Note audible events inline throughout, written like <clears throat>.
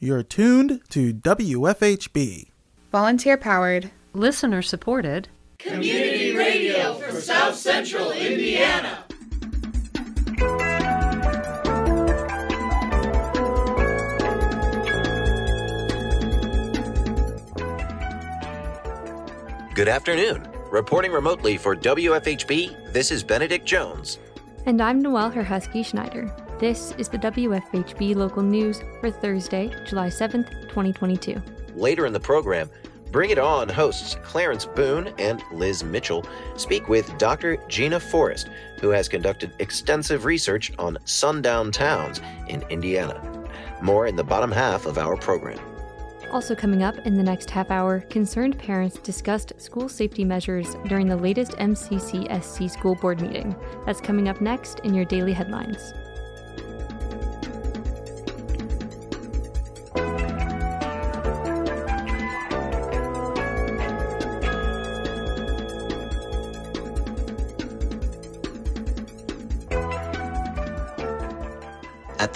You're tuned to WFHB. Volunteer powered, listener supported, community radio for South Central Indiana. Good afternoon. Reporting remotely for WFHB, this is Benedict Jones. And I'm Noelle Herhusky Schneider. This is the WFHB local news for Thursday, July 7th, 2022. Later in the program, Bring It On hosts Clarence Boone and Liz Mitchell speak with Dr. Gina Forrest, who has conducted extensive research on sundown towns in Indiana. More in the bottom half of our program. Also, coming up in the next half hour, concerned parents discussed school safety measures during the latest MCCSC school board meeting. That's coming up next in your daily headlines.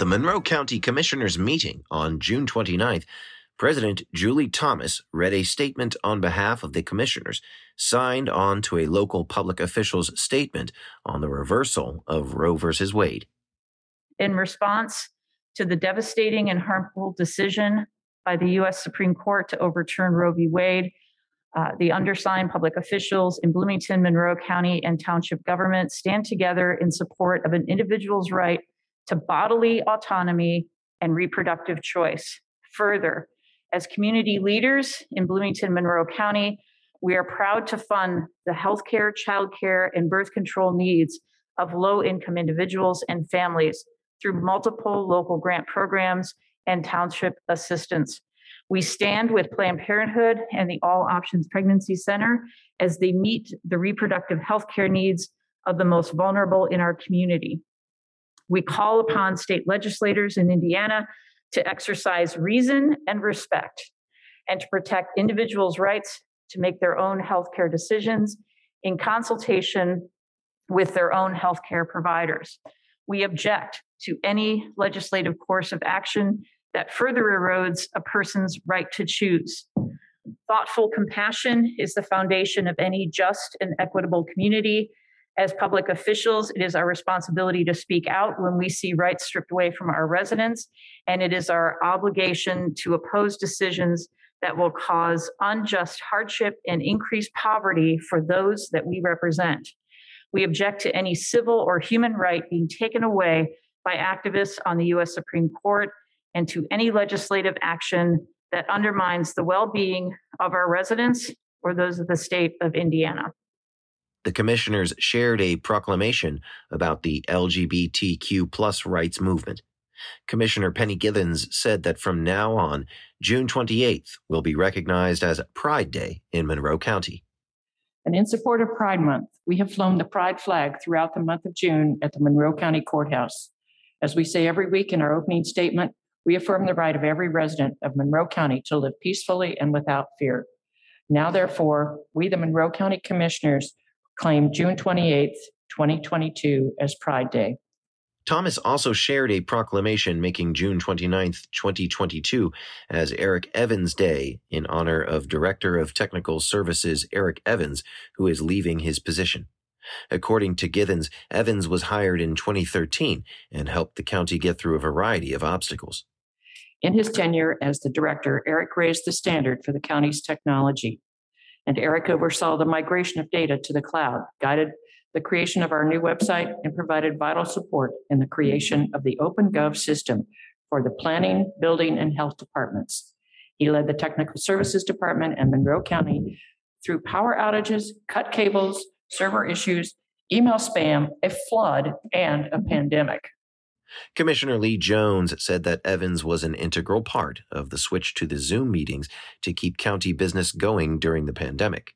The Monroe County Commissioners' meeting on June 29th, President Julie Thomas read a statement on behalf of the commissioners, signed on to a local public official's statement on the reversal of Roe v. Wade. In response to the devastating and harmful decision by the U.S. Supreme Court to overturn Roe v. Wade, uh, the undersigned public officials in Bloomington, Monroe County, and township government stand together in support of an individual's right to bodily autonomy and reproductive choice. Further, as community leaders in Bloomington, Monroe County, we are proud to fund the healthcare, childcare, and birth control needs of low income individuals and families through multiple local grant programs and township assistance. We stand with Planned Parenthood and the All Options Pregnancy Center as they meet the reproductive health care needs of the most vulnerable in our community. We call upon state legislators in Indiana to exercise reason and respect and to protect individuals' rights to make their own healthcare decisions in consultation with their own healthcare providers. We object to any legislative course of action that further erodes a person's right to choose. Thoughtful compassion is the foundation of any just and equitable community as public officials, it is our responsibility to speak out when we see rights stripped away from our residents, and it is our obligation to oppose decisions that will cause unjust hardship and increase poverty for those that we represent. We object to any civil or human right being taken away by activists on the U.S. Supreme Court and to any legislative action that undermines the well being of our residents or those of the state of Indiana the commissioners shared a proclamation about the LGBTQ plus rights movement. Commissioner Penny Githens said that from now on, June 28th will be recognized as Pride Day in Monroe County. And in support of Pride Month, we have flown the Pride flag throughout the month of June at the Monroe County Courthouse. As we say every week in our opening statement, we affirm the right of every resident of Monroe County to live peacefully and without fear. Now, therefore, we, the Monroe County Commissioners, claim June 28th, 2022 as Pride Day. Thomas also shared a proclamation making June 29th, 2022 as Eric Evans Day in honor of Director of Technical Services Eric Evans, who is leaving his position. According to Githens, Evans was hired in 2013 and helped the county get through a variety of obstacles. In his tenure as the director, Eric raised the standard for the county's technology and Eric oversaw the migration of data to the cloud, guided the creation of our new website, and provided vital support in the creation of the OpenGov system for the planning, building, and health departments. He led the technical services department in Monroe County through power outages, cut cables, server issues, email spam, a flood, and a pandemic. Commissioner Lee Jones said that Evans was an integral part of the switch to the Zoom meetings to keep county business going during the pandemic.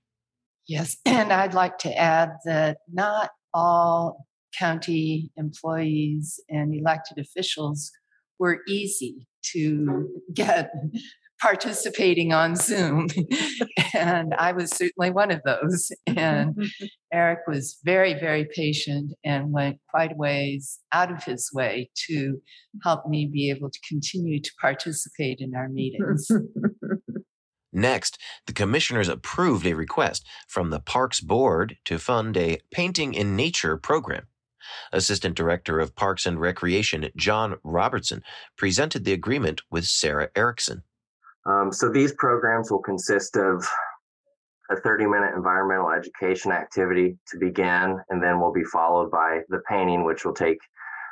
Yes, <clears throat> and I'd like to add that not all county employees and elected officials were easy to <laughs> get participating on Zoom. <laughs> and I was certainly one of those. And <laughs> Eric was very, very patient and went quite a ways out of his way to help me be able to continue to participate in our meetings. <laughs> Next, the commissioners approved a request from the Parks Board to fund a Painting in Nature program. Assistant Director of Parks and Recreation John Robertson presented the agreement with Sarah Erickson. Um, so these programs will consist of a 30 minute environmental education activity to begin, and then will be followed by the painting, which will take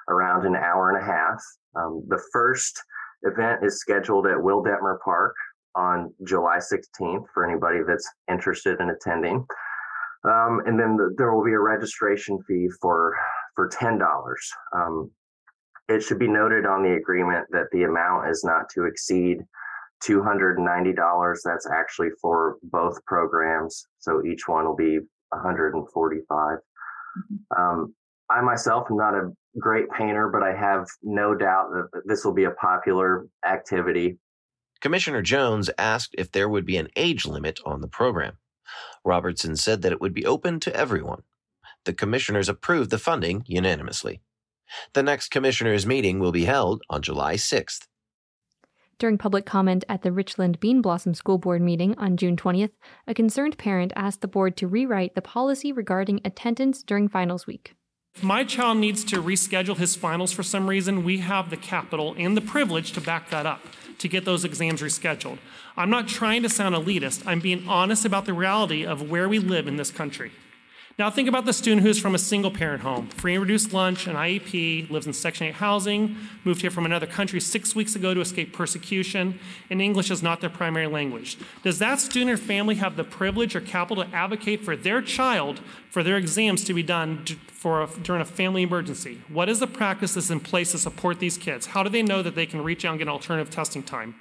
around an hour and a half. Um, the first event is scheduled at Will Detmer Park on July 16th for anybody that's interested in attending. Um, and then the, there will be a registration fee for for ten dollars. Um, it should be noted on the agreement that the amount is not to exceed $290. That's actually for both programs. So each one will be 145. Mm-hmm. Um, I myself am not a great painter, but I have no doubt that this will be a popular activity. Commissioner Jones asked if there would be an age limit on the program. Robertson said that it would be open to everyone. The commissioners approved the funding unanimously. The next commissioners' meeting will be held on July 6th. During public comment at the Richland Bean Blossom School Board meeting on June 20th, a concerned parent asked the board to rewrite the policy regarding attendance during finals week. If my child needs to reschedule his finals for some reason, we have the capital and the privilege to back that up, to get those exams rescheduled. I'm not trying to sound elitist, I'm being honest about the reality of where we live in this country. Now, think about the student who's from a single parent home, free and reduced lunch, an IEP, lives in Section 8 housing, moved here from another country six weeks ago to escape persecution, and English is not their primary language. Does that student or family have the privilege or capital to advocate for their child for their exams to be done for a, during a family emergency? What is the practice that's in place to support these kids? How do they know that they can reach out and get alternative testing time?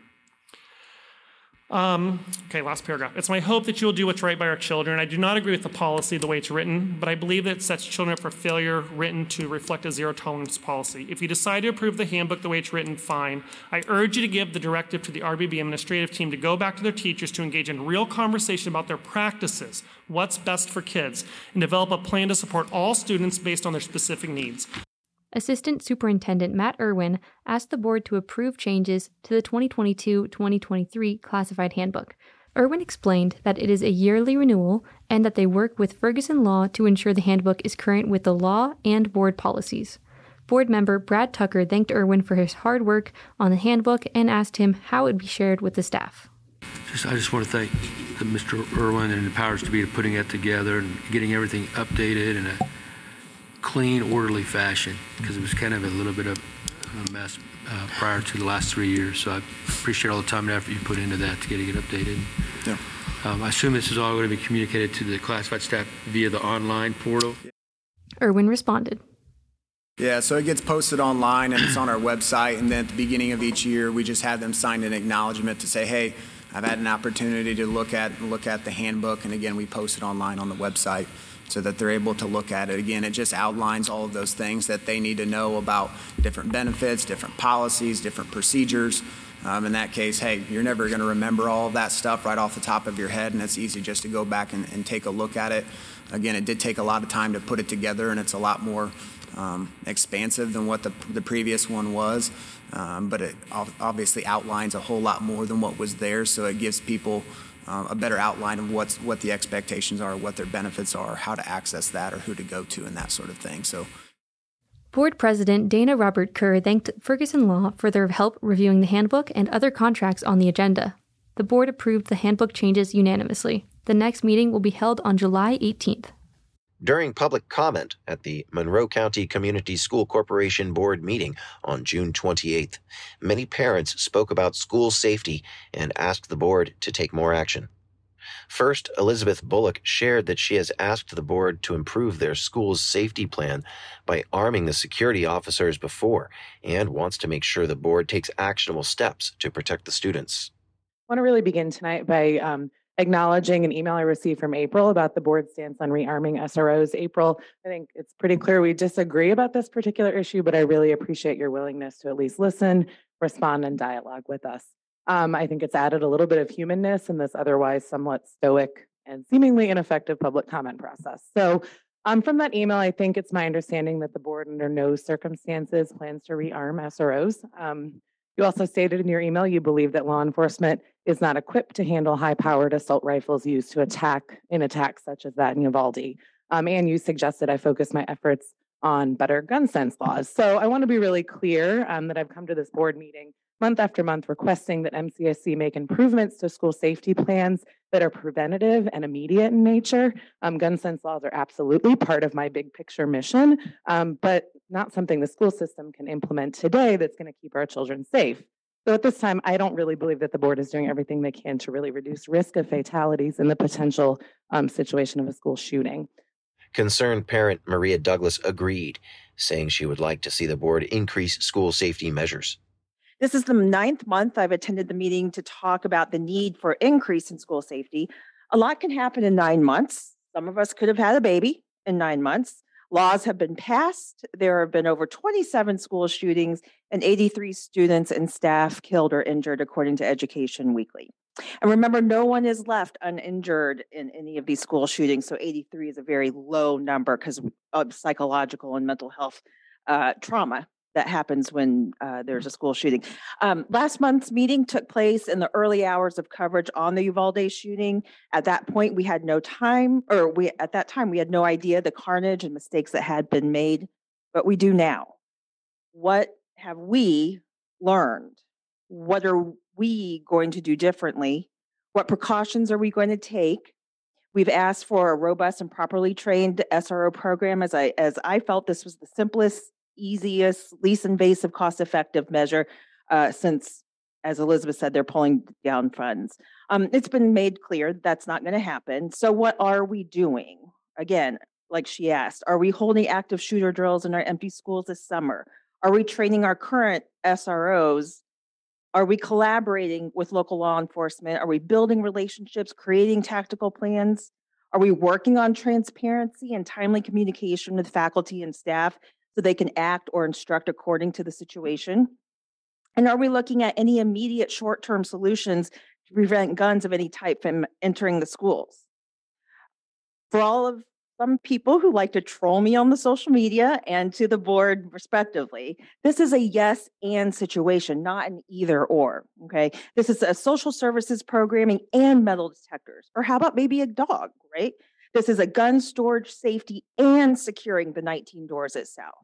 Um, okay, last paragraph. It's my hope that you will do what's right by our children. I do not agree with the policy the way it's written, but I believe that it sets children up for failure written to reflect a zero tolerance policy. If you decide to approve the handbook the way it's written, fine. I urge you to give the directive to the RBB administrative team to go back to their teachers to engage in real conversation about their practices, what's best for kids, and develop a plan to support all students based on their specific needs. Assistant Superintendent Matt Irwin asked the board to approve changes to the 2022 2023 classified handbook. Irwin explained that it is a yearly renewal and that they work with Ferguson Law to ensure the handbook is current with the law and board policies. Board member Brad Tucker thanked Irwin for his hard work on the handbook and asked him how it would be shared with the staff. Just, I just want to thank Mr. Irwin and the powers to be putting it together and getting everything updated and uh, clean, orderly fashion because it was kind of a little bit of a mess uh, prior to the last three years. So I appreciate all the time and effort you put into that to getting it updated. Yeah. Um, I assume this is all going to be communicated to the classified staff via the online portal. Irwin responded. Yeah, so it gets posted online and it's on our website. And then at the beginning of each year, we just have them sign an acknowledgement to say, hey, I've had an opportunity to look at look at the handbook. And again, we post it online on the website so that they're able to look at it. Again, it just outlines all of those things that they need to know about different benefits, different policies, different procedures. Um, in that case, hey, you're never going to remember all of that stuff right off the top of your head, and it's easy just to go back and, and, take a look at it. Again, it did take a lot of time to put it together, and it's a lot more um, expansive than what the, the previous one was. Um, but it obviously outlines a whole lot more than what was there, so it gives people uh, a better outline of what's what the expectations are, what their benefits are, how to access that, or who to go to, and that sort of thing. So. Board President Dana Robert Kerr thanked Ferguson Law for their help reviewing the handbook and other contracts on the agenda. The board approved the handbook changes unanimously. The next meeting will be held on July 18th. During public comment at the Monroe County Community School Corporation Board meeting on June 28th, many parents spoke about school safety and asked the board to take more action. First, Elizabeth Bullock shared that she has asked the board to improve their school's safety plan by arming the security officers before and wants to make sure the board takes actionable steps to protect the students. I want to really begin tonight by um, acknowledging an email I received from April about the board stance on rearming SROs. April, I think it's pretty clear we disagree about this particular issue, but I really appreciate your willingness to at least listen respond and dialogue with us. Um, I think it's added a little bit of humanness in this otherwise somewhat stoic and seemingly ineffective public comment process. So um, from that email, I think it's my understanding that the board under no circumstances plans to rearm SROs. Um, you also stated in your email you believe that law enforcement is not equipped to handle high-powered assault rifles used to attack in attacks such as that in Uvalde. Um, and you suggested I focus my efforts on better gun sense laws. So I want to be really clear um, that I've come to this board meeting month after month requesting that MCCSC make improvements to school safety plans that are preventative and immediate in nature. Um, gun sense laws are absolutely part of my big picture mission, um, but not something the school system can implement today that's going to keep our children safe. So at this time, I don't really believe that the board is doing everything they can to really reduce risk of fatalities in the potential um, situation of a school shooting. Concerned parent Maria Douglas agreed, saying she would like to see the board increase school safety measures. This is the ninth month I've attended the meeting to talk about the need for increase in school safety. A lot can happen in nine months. Some of us could have had a baby in nine months. Laws have been passed. There have been over 27 school shootings and 83 students and staff killed or injured, according to Education Weekly. And remember, no one is left uninjured in any of these school shootings. So 83 is a very low number because of psychological and mental health uh, trauma that happens when uh, there's a school shooting. Um, last month's meeting took place in the early hours of coverage on the Uvalde shooting. At that point, we had no time, or we at that time we had no idea the carnage and mistakes that had been made, but we do now. What have we learned? What are we going to do differently? What precautions are we going to take? We've asked for a robust and properly trained SRO program as I as I felt this was the simplest easiest, least invasive, cost effective measure uh, since, as Elizabeth said, they're pulling down funds. Um, it's been made clear that's not going to happen. So, what are we doing? Again, like she asked, are we holding active shooter drills in our empty schools this summer? Are we training our current SROs? Are we collaborating with local law enforcement? Are we building relationships, creating tactical plans? Are we working on transparency and timely communication with faculty and staff so they can act or instruct according to the situation? And are we looking at any immediate short term solutions to prevent guns of any type from entering the schools? For all of some people who like to troll me on the social media and to the board respectively, this is a yes and situation, not an either or. Okay. This is a social services programming and metal detectors. Or how about maybe a dog, right? This is a gun storage safety and securing the 19 doors South.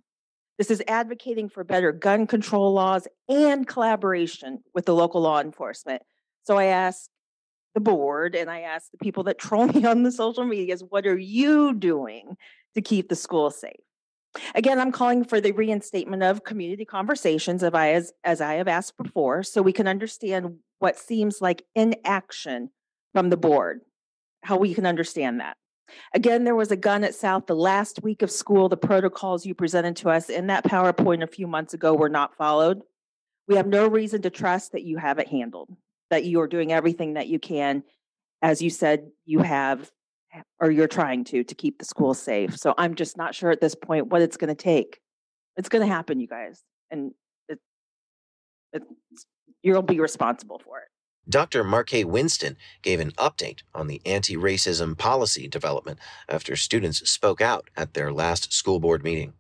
This is advocating for better gun control laws and collaboration with the local law enforcement. So I ask the board and I ask the people that troll <laughs> me on the social medias, what are you doing to keep the school safe? Again, I'm calling for the reinstatement of community conversations as I, as, as I have asked before, so we can understand what seems like inaction from the board, how we can understand that. Again, there was a gun at South the last week of school. The protocols you presented to us in that PowerPoint a few months ago were not followed. We have no reason to trust that you have it handled, that you are doing everything that you can, as you said you have, or you're trying to, to keep the school safe. So I'm just not sure at this point what it's going to take. It's going to happen, you guys, and it, you'll be responsible for it. Dr. Markay Winston gave an update on the anti racism policy development after students spoke out at their last school board meeting.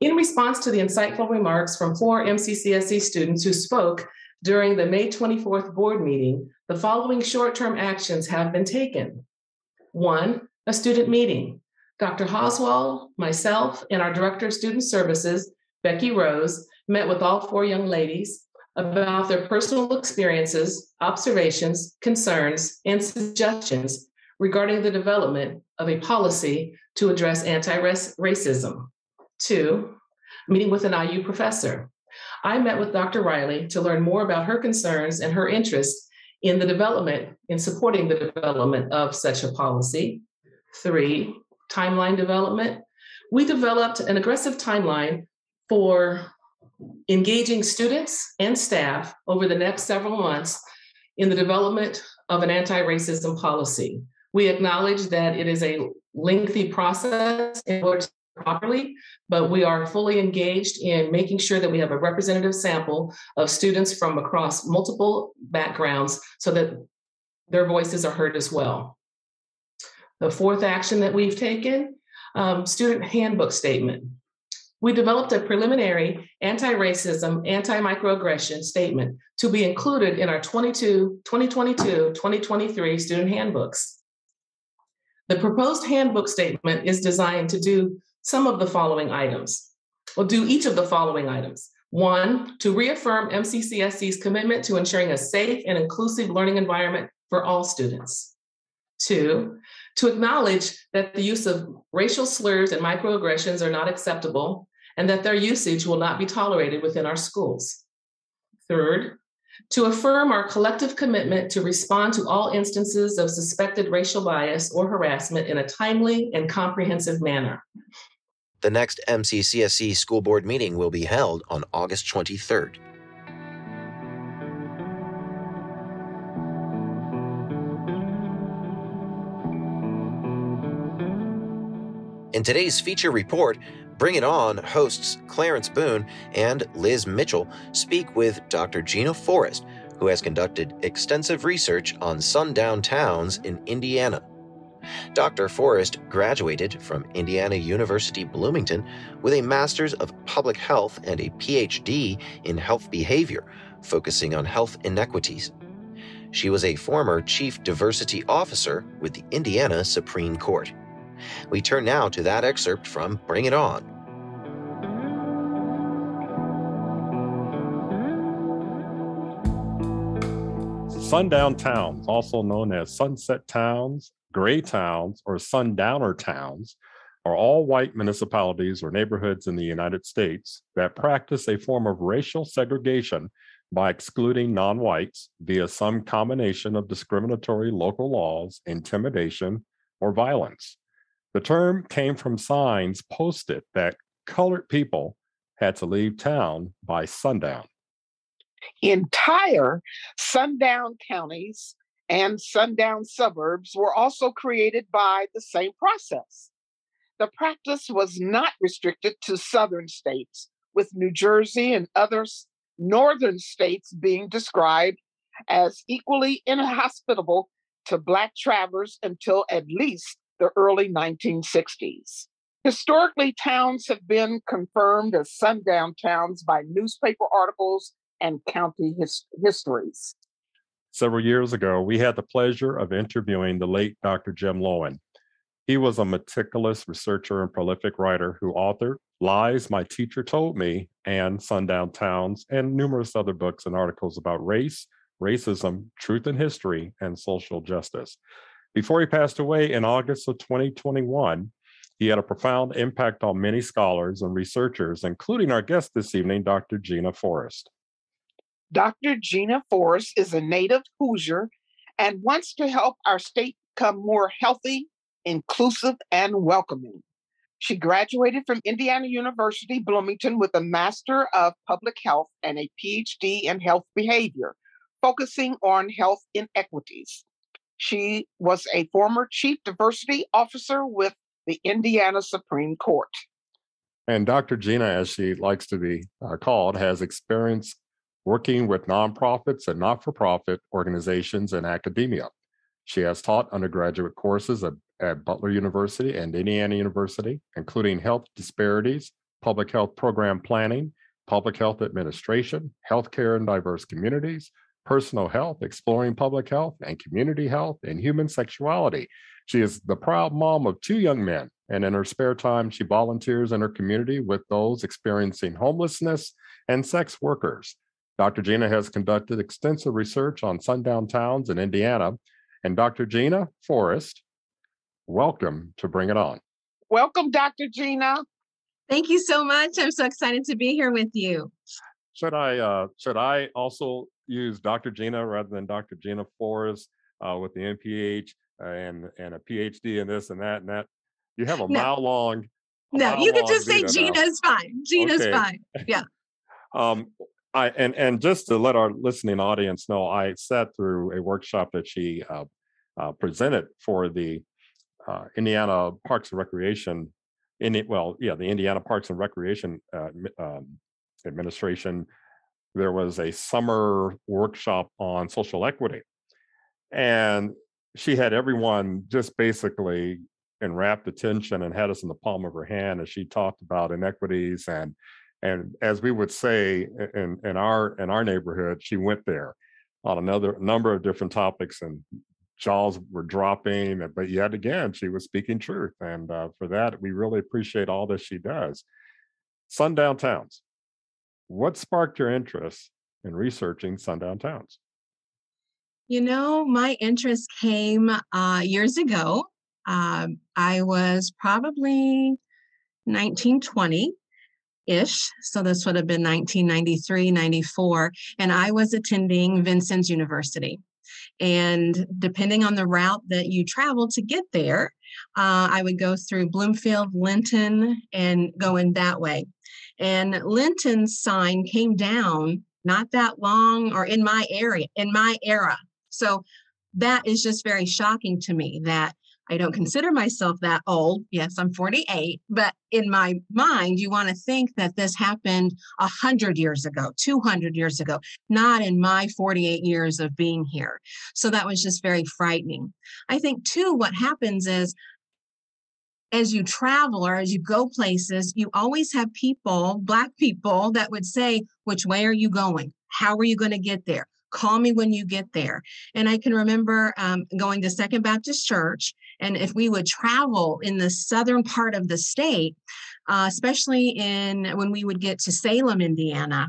In response to the insightful remarks from four MCCSC students who spoke during the May 24th board meeting, the following short term actions have been taken. One, a student meeting. Dr. Hauswald, myself, and our Director of Student Services, Becky Rose, met with all four young ladies about their personal experiences, observations, concerns, and suggestions regarding the development of a policy to address anti racism. Two, meeting with an IU professor. I met with Dr. Riley to learn more about her concerns and her interest in the development, in supporting the development of such a policy. Three, timeline development. We developed an aggressive timeline for engaging students and staff over the next several months in the development of an anti racism policy. We acknowledge that it is a lengthy process in order properly, but we are fully engaged in making sure that we have a representative sample of students from across multiple backgrounds so that their voices are heard as well. The fourth action that we've taken, um, student handbook statement. We developed a preliminary anti-racism, anti-microaggression statement to be included in our 22, 2022, 2023 student handbooks. The proposed handbook statement is designed to do some of the following items. We'll do each of the following items. One, to reaffirm MCCSC's commitment to ensuring a safe and inclusive learning environment for all students. Two, to acknowledge that the use of racial slurs and microaggressions are not acceptable and that their usage will not be tolerated within our schools. Third, to affirm our collective commitment to respond to all instances of suspected racial bias or harassment in a timely and comprehensive manner. The next MCCSC school board meeting will be held on August 23rd. In today's feature report, Bring It On hosts Clarence Boone and Liz Mitchell speak with Dr. Gina Forrest, who has conducted extensive research on sundown towns in Indiana. Dr. Forrest graduated from Indiana University Bloomington with a Master's of Public Health and a PhD in Health Behavior, focusing on health inequities. She was a former Chief Diversity Officer with the Indiana Supreme Court. We turn now to that excerpt from Bring It On. Sundown towns, also known as sunset towns, gray towns, or sundowner towns, are all white municipalities or neighborhoods in the United States that practice a form of racial segregation by excluding non whites via some combination of discriminatory local laws, intimidation, or violence. The term came from signs posted that colored people had to leave town by sundown. Entire sundown counties and sundown suburbs were also created by the same process. The practice was not restricted to southern states, with New Jersey and other northern states being described as equally inhospitable to Black travelers until at least the early 1960s. Historically, towns have been confirmed as sundown towns by newspaper articles and county his- histories. Several years ago, we had the pleasure of interviewing the late Dr. Jim Loewen. He was a meticulous researcher and prolific writer who authored Lies My Teacher Told Me and Sundown Towns, and numerous other books and articles about race, racism, truth and history, and social justice. Before he passed away in August of 2021, he had a profound impact on many scholars and researchers, including our guest this evening, Dr. Gina Forrest. Dr. Gina Forrest is a native Hoosier and wants to help our state become more healthy, inclusive, and welcoming. She graduated from Indiana University Bloomington with a Master of Public Health and a PhD in Health Behavior, focusing on health inequities. She was a former chief diversity officer with the Indiana Supreme Court. And Dr. Gina, as she likes to be uh, called, has experience working with nonprofits and not for profit organizations and academia. She has taught undergraduate courses at, at, Butler University and Indiana University, including health disparities, public health program planning, public health administration, healthcare in diverse communities, personal health, exploring public health and community health, and human sexuality. She is the proud mom of two young men, and in her spare time, she volunteers in her community with those experiencing homelessness and sex workers. Dr. Gina has conducted extensive research on sundown towns in Indiana. And Dr. Gina Forrest, welcome to Bring It On. Welcome, Dr. Gina. Thank you so much. I'm so excited to be here with you. Should I uh, should I also use Dr. Gina rather than Dr. Gina Forrest uh, with the MPH and and a PhD in this and that and that. You have a no. mile long. no, you can just say Gina is fine. Gina's okay. fine. Yeah. <laughs> um, I and and just to let our listening audience know, I sat through a workshop that she uh, uh, presented for the uh, Indiana Parks and Recreation in it, well, yeah, the Indiana Parks and Recreation uh, um, Administration, there was a summer workshop on social equity. And she had everyone just basically in rapt attention and had us in the palm of her hand as she talked about inequities and and as we would say in in our in our neighborhood she went there on another number of different topics and jaws were dropping but yet again she was speaking truth and uh, for that we really appreciate all that she does sundown towns what sparked your interest in researching sundown towns you know my interest came uh, years ago um, i was probably 1920 ish. So this would have been 1993, 94. And I was attending Vincennes University. And depending on the route that you travel to get there, uh, I would go through Bloomfield, Linton, and go in that way. And Linton's sign came down not that long or in my area, in my era. So that is just very shocking to me that I don't consider myself that old. Yes, I'm 48, but in my mind, you want to think that this happened 100 years ago, 200 years ago, not in my 48 years of being here. So that was just very frightening. I think, too, what happens is as you travel or as you go places, you always have people, Black people, that would say, Which way are you going? How are you going to get there? Call me when you get there. And I can remember um, going to Second Baptist Church and if we would travel in the southern part of the state, uh, especially in when we would get to Salem, Indiana,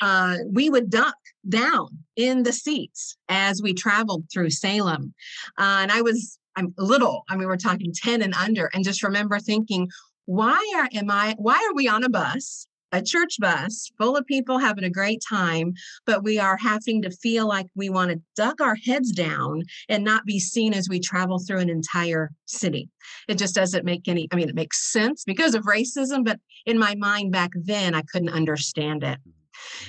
uh, we would duck down in the seats as we traveled through Salem. Uh, and I was, I'm little, I mean, we're talking 10 and under, and just remember thinking, why are am I why are we on a bus a church bus full of people having a great time, but we are having to feel like we want to duck our heads down and not be seen as we travel through an entire city. It just doesn't make any, I mean, it makes sense because of racism, but in my mind back then, I couldn't understand it. Mm-hmm.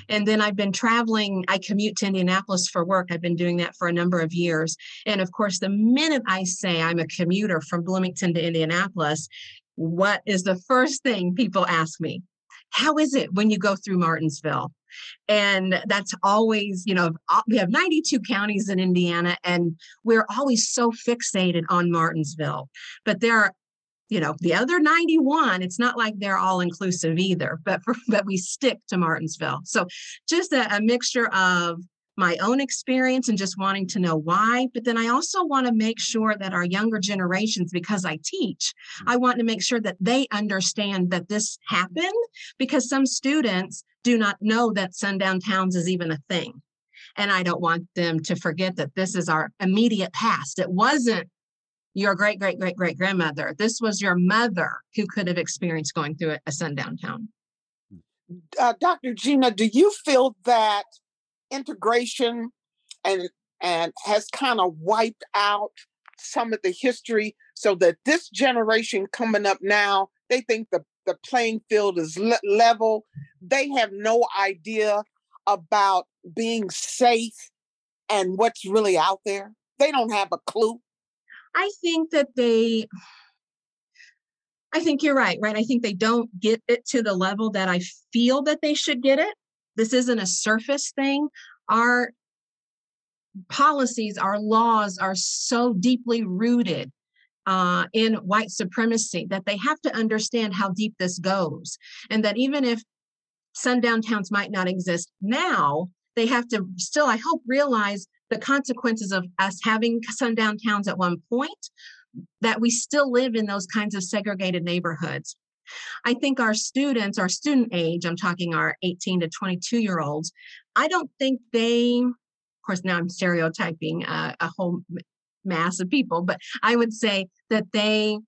And then I've been traveling. I commute to Indianapolis for work. I've been doing that for a number of years. And of course, the minute I say I'm a commuter from Bloomington to Indianapolis, what is the first thing people ask me? How is it when you go through Martinsville? And that's always, you know, we have 92 counties in Indiana, and we're always so fixated on Martinsville. But there are, you know, the other 91, it's not like they're all inclusive either, but, for, <laughs> but we stick to Martinsville. So just a, a mixture of my own experience and just wanting to know why. But then I also want to make sure that our younger generations, because I teach, I want to make sure that they understand that this happened because some students do not know that sundown towns is even a thing. And I don't want them to forget that this is our immediate past. It wasn't your great, great, great, great grandmother. This was your mother who could have experienced going through a sundown town. Uh, Dr. Gina, do you feel that integration and and has kind of wiped out some of the history so that this generation coming up now they think the the playing field is le- level. They have no idea about being safe and what's really out there. They don't have a clue. I think that they i think you're right right? I think they don't get it to the level that i feel that they should get it this isn't a surface thing. Our policies, our laws are so deeply rooted uh, in white supremacy that they have to understand how deep this goes. And that even if sundown towns might not exist now, they have to still, I hope, realize the consequences of us having sundown towns at one point, that we still live in those kinds of segregated neighborhoods. I think our students, our student age, I'm talking our 18 to 22 year olds, I don't think they, of course, now I'm stereotyping a whole mass of people, but I would say that they,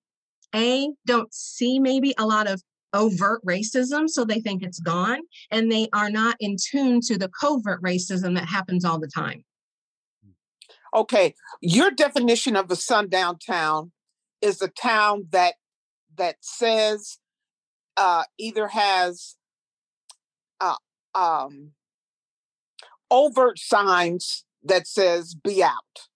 A, don't see maybe a lot of overt racism, so they think it's gone, and they are not in tune to the covert racism that happens all the time. Okay, your definition of a sundown town is a town that that says uh, either has uh, um, overt signs that says "be out"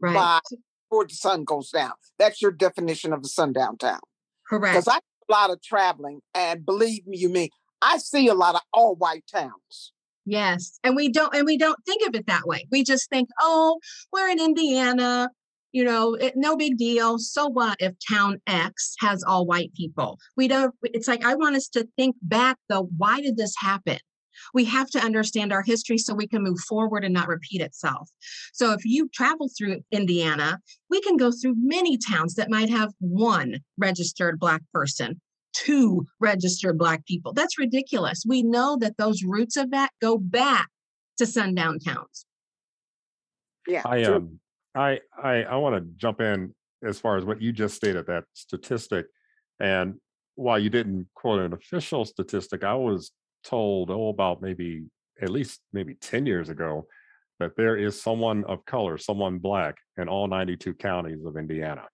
right before the sun goes down. That's your definition of a sundown town. Correct. Because I do a lot of traveling, and believe me, you me, I see a lot of all white towns. Yes. And we don't and we don't think of it that way. We just think, "Oh, we're in Indiana, you know, it, no big deal. So what if town X has all white people?" We don't it's like I want us to think back though, why did this happen? We have to understand our history so we can move forward and not repeat itself. So if you travel through Indiana, we can go through many towns that might have one registered black person two registered Black people. That's ridiculous. We know that those roots of that go back to sundown towns. Yeah. I um I I I want to jump in as far as what you just stated that statistic, and while you didn't quote an official statistic, I was told oh about maybe at least maybe ten years ago that there is someone of color, someone black in all 92 counties of Indiana.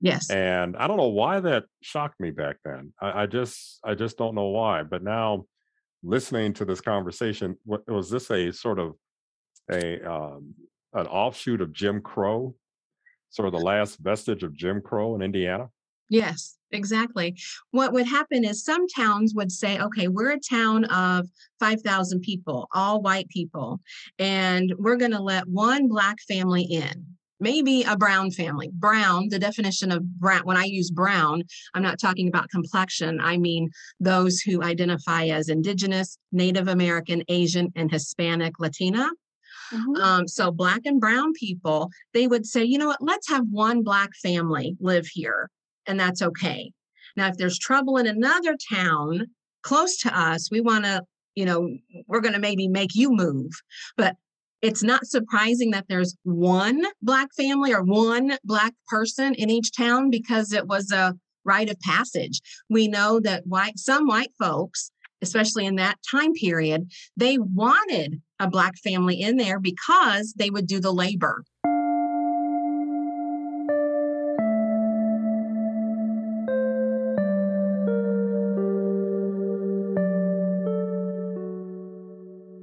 Yes. And I don't know why that shocked me back then. I, I just I just don't know why. But now listening to this conversation, what was this a sort of a um, an offshoot of Jim Crow? Sort of the last vestige of Jim Crow in Indiana? Yes, exactly. What would happen is some towns would say, okay, we're a town of 5,000 people, all white people, and we're going to let one Black family in maybe a brown family. Brown, the definition of brown, when I use brown, I'm not talking about complexion. I mean those who identify as Indigenous, Native American, Asian, and Hispanic, Latina. Mm-hmm. Um, so, Black and Brown people, they would say, you know what, let's have one Black family live here, and that's okay. Now, if there's trouble in another town close to us, we want to you know, we're going to maybe make you move. But it's not surprising that there's one Black family or one Black person in each town because it was a rite of passage. We know that white, some white folks, especially in that time period, they wanted a Black family in there because they would do the labor.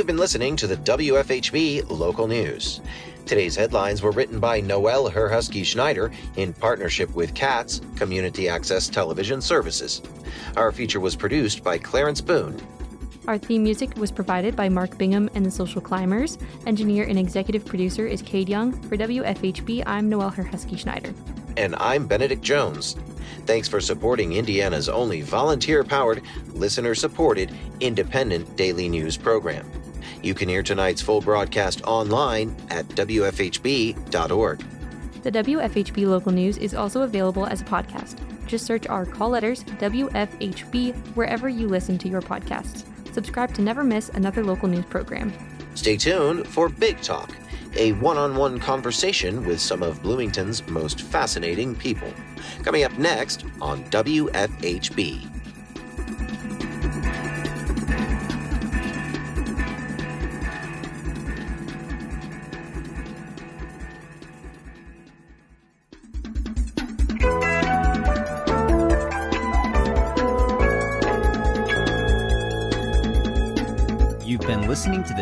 You've been listening to the WFHB local news. Today's headlines were written by Noel Herhusky Schneider in partnership with CATS, Community Access Television Services. Our feature was produced by Clarence Boone. Our theme music was provided by Mark Bingham and the Social Climbers. Engineer and executive producer is Cade Young. For WFHB, I'm Noel Herhusky Schneider. And I'm Benedict Jones. Thanks for supporting Indiana's only volunteer powered, listener supported, independent daily news program. You can hear tonight's full broadcast online at WFHB.org. The WFHB local news is also available as a podcast. Just search our call letters WFHB wherever you listen to your podcasts. Subscribe to never miss another local news program. Stay tuned for Big Talk, a one on one conversation with some of Bloomington's most fascinating people. Coming up next on WFHB.